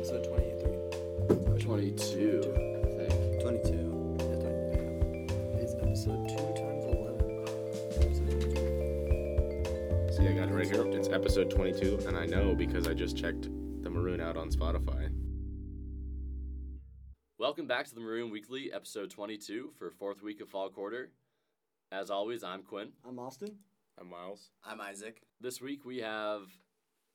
episode 23. 22, I think. 22. Yeah, 20, yeah. It's episode 2 times 11. See, I got it right here. It's episode 22, and I know because I just checked the Maroon out on Spotify. Welcome back to the Maroon Weekly, episode 22 for fourth week of fall quarter. As always, I'm Quinn. I'm Austin. I'm Miles. I'm Isaac. This week we have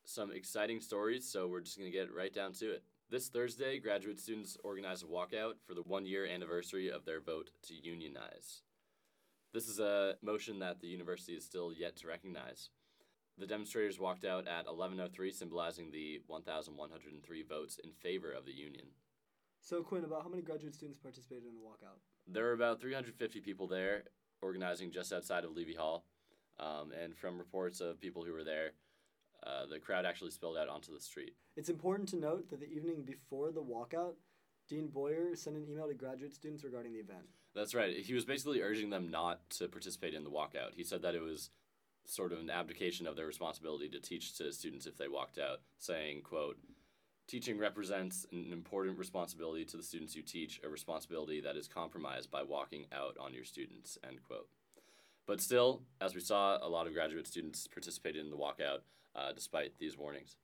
some exciting stories, so we're just going to get right down to it. This Thursday, graduate students organized a walkout for the one year anniversary of their vote to unionize. This is a motion that the university is still yet to recognize. The demonstrators walked out at 11:03 symbolizing the 1103 votes in favor of the union. So, Quinn, about how many graduate students participated in the walkout? There were about 350 people there organizing just outside of Levi Hall. Um, and from reports of people who were there, uh, the crowd actually spilled out onto the street. It's important to note that the evening before the walkout, Dean Boyer sent an email to graduate students regarding the event. That's right. He was basically urging them not to participate in the walkout. He said that it was sort of an abdication of their responsibility to teach to students if they walked out, saying, quote, Teaching represents an important responsibility to the students you teach, a responsibility that is compromised by walking out on your students, end quote. But still, as we saw, a lot of graduate students participated in the walkout uh, despite these warnings.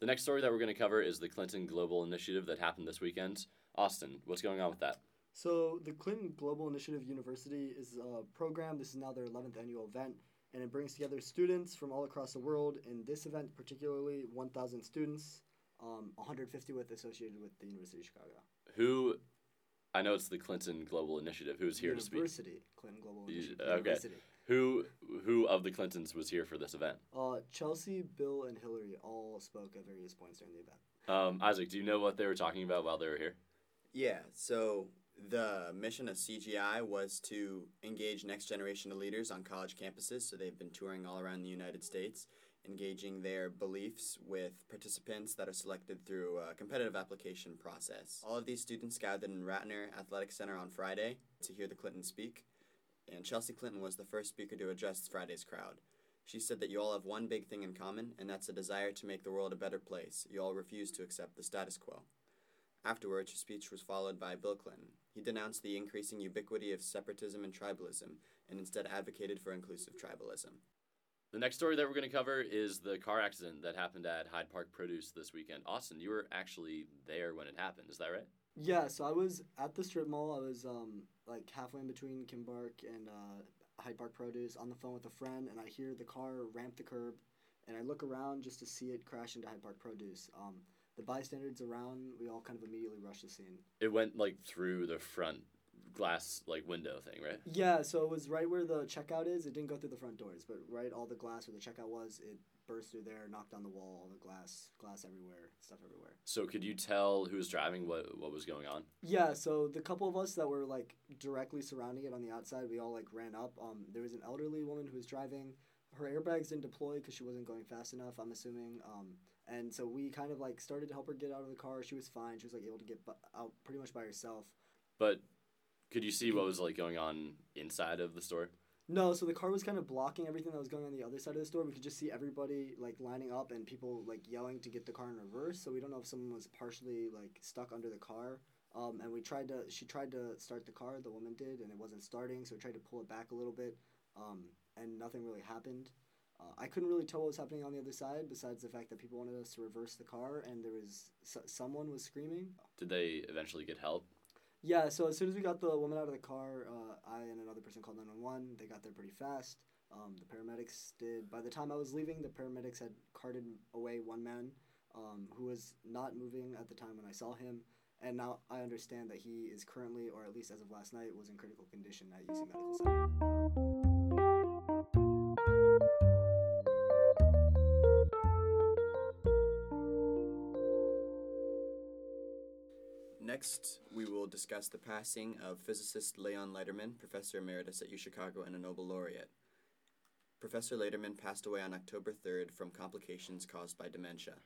The next story that we're going to cover is the Clinton Global Initiative that happened this weekend. Austin, what's going on with that? So, the Clinton Global Initiative University is a program. This is now their 11th annual event, and it brings together students from all across the world. In this event, particularly, 1,000 students, um, 150 with associated with the University of Chicago. Who, I know it's the Clinton Global Initiative, who's here to speak. University, Clinton Global You- Initiative. okay. University. Who who of the Clintons was here for this event? Uh, Chelsea, Bill, and Hillary all spoke at various points during the event. Um, Isaac, do you know what they were talking about while they were here? Yeah, so the mission of CGI was to engage next generation of leaders on college campuses. So they've been touring all around the United States, engaging their beliefs with participants that are selected through a competitive application process. All of these students gathered in Ratner Athletic Center on Friday to hear the Clinton speak, and Chelsea Clinton was the first speaker to address Friday's crowd. She said that you all have one big thing in common, and that's a desire to make the world a better place. You all refuse to accept the status quo. Afterwards, her speech was followed by Bill Clinton. He denounced the increasing ubiquity of separatism and tribalism, and instead advocated for inclusive tribalism. The next story that we're going to cover is the car accident that happened at Hyde Park Produce this weekend. Austin, you were actually there when it happened. Is that right? Yeah, so I was at the strip mall. I was um like halfway in between Kimbark and uh, Hyde Park Produce on the phone with a friend, and I hear the car ramp the curb, and I look around just to see it crash into Hyde Park Produce. Um, the bystanders around, we all kind of immediately rushed the scene. It went like through the front glass like window thing, right? Yeah, so it was right where the checkout is. It didn't go through the front doors, but right all the glass where the checkout was, it burst through there, knocked on the wall, all the glass, glass everywhere, stuff everywhere. So could you tell who was driving, what what was going on? Yeah, so the couple of us that were like directly surrounding it on the outside, we all like ran up. Um, there was an elderly woman who was driving. Her airbags didn't deploy because she wasn't going fast enough. I'm assuming. Um, and so we kind of like started to help her get out of the car. She was fine. She was like able to get bu- out pretty much by herself. But could you see what was like going on inside of the store? No, so the car was kind of blocking everything that was going on the other side of the store. We could just see everybody like lining up and people like yelling to get the car in reverse. So we don't know if someone was partially like stuck under the car. Um, and we tried to, she tried to start the car, the woman did, and it wasn't starting. So we tried to pull it back a little bit, um, and nothing really happened. Uh, I couldn't really tell what was happening on the other side, besides the fact that people wanted us to reverse the car, and there was s- someone was screaming. Did they eventually get help? Yeah, so as soon as we got the woman out of the car, uh, I and another person called 911. They got there pretty fast. Um, the paramedics did. By the time I was leaving, the paramedics had carted away one man um, who was not moving at the time when I saw him. And now I understand that he is currently, or at least as of last night, was in critical condition at UC Medical Center. Next, we will discuss the passing of physicist Leon Lederman, professor emeritus at UChicago and a Nobel laureate. Professor Lederman passed away on October 3rd from complications caused by dementia.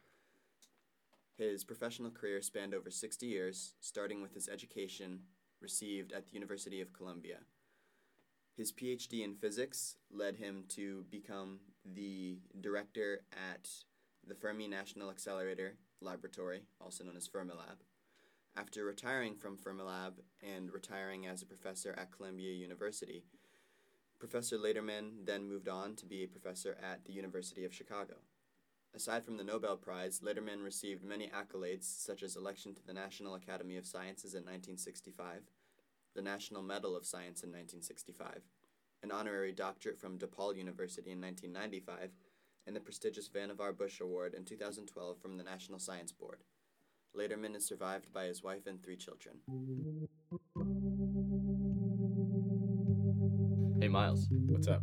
His professional career spanned over 60 years, starting with his education received at the University of Columbia. His PhD in physics led him to become the director at the Fermi National Accelerator Laboratory, also known as Fermilab. After retiring from Fermilab and retiring as a professor at Columbia University, Professor Lederman then moved on to be a professor at the University of Chicago. Aside from the Nobel Prize, Lederman received many accolades, such as election to the National Academy of Sciences in 1965, the National Medal of Science in 1965, an honorary doctorate from DePaul University in 1995, and the prestigious Vannevar Bush Award in 2012 from the National Science Board. Lederman is survived by his wife and three children. Hey, Miles. What's up?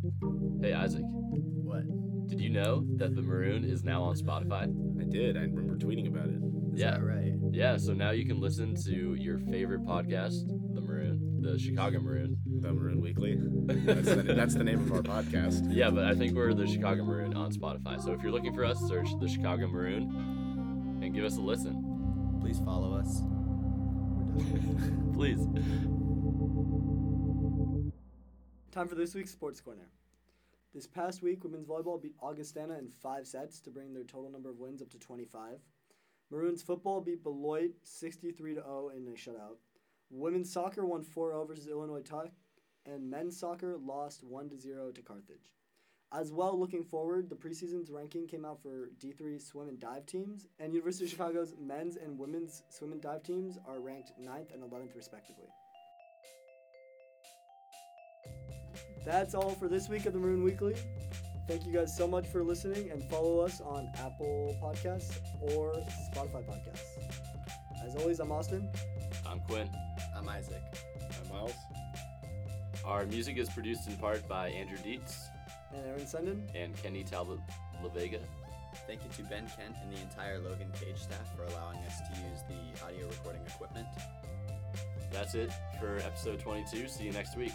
Hey, Isaac. What? Did you know that The Maroon is now on Spotify? I did. I remember tweeting about it. Is Yeah. that right? Yeah, so now you can listen to your favorite podcast, The Maroon, the Chicago Maroon. The Maroon Weekly. That's the, that's the name of our podcast. Yeah, but I think we're the Chicago Maroon on Spotify. So if you're looking for us, search the Chicago Maroon and give us a listen. Please follow us. Please. Time for this week's Sports Corner. This past week, women's volleyball beat Augustana in five sets to bring their total number of wins up to 25. Maroons football beat Beloit 63 to 0 in a shutout. Women's soccer won 4 0 versus Illinois Tech, and men's soccer lost 1 to 0 to Carthage. As well, looking forward, the preseason's ranking came out for D3 swim and dive teams, and University of Chicago's men's and women's swim and dive teams are ranked 9th and 11th, respectively. That's all for this week of the Maroon Weekly. Thank you guys so much for listening and follow us on Apple Podcasts or Spotify Podcasts. As always, I'm Austin. I'm Quinn. I'm Isaac. I'm Miles. Our music is produced in part by Andrew Dietz And Aaron Senden. and Kenny Talbot LaVega. Thank you to Ben Kent and the entire Logan Cage staff for allowing us to use the audio recording equipment. That's it for episode 22. See you next week.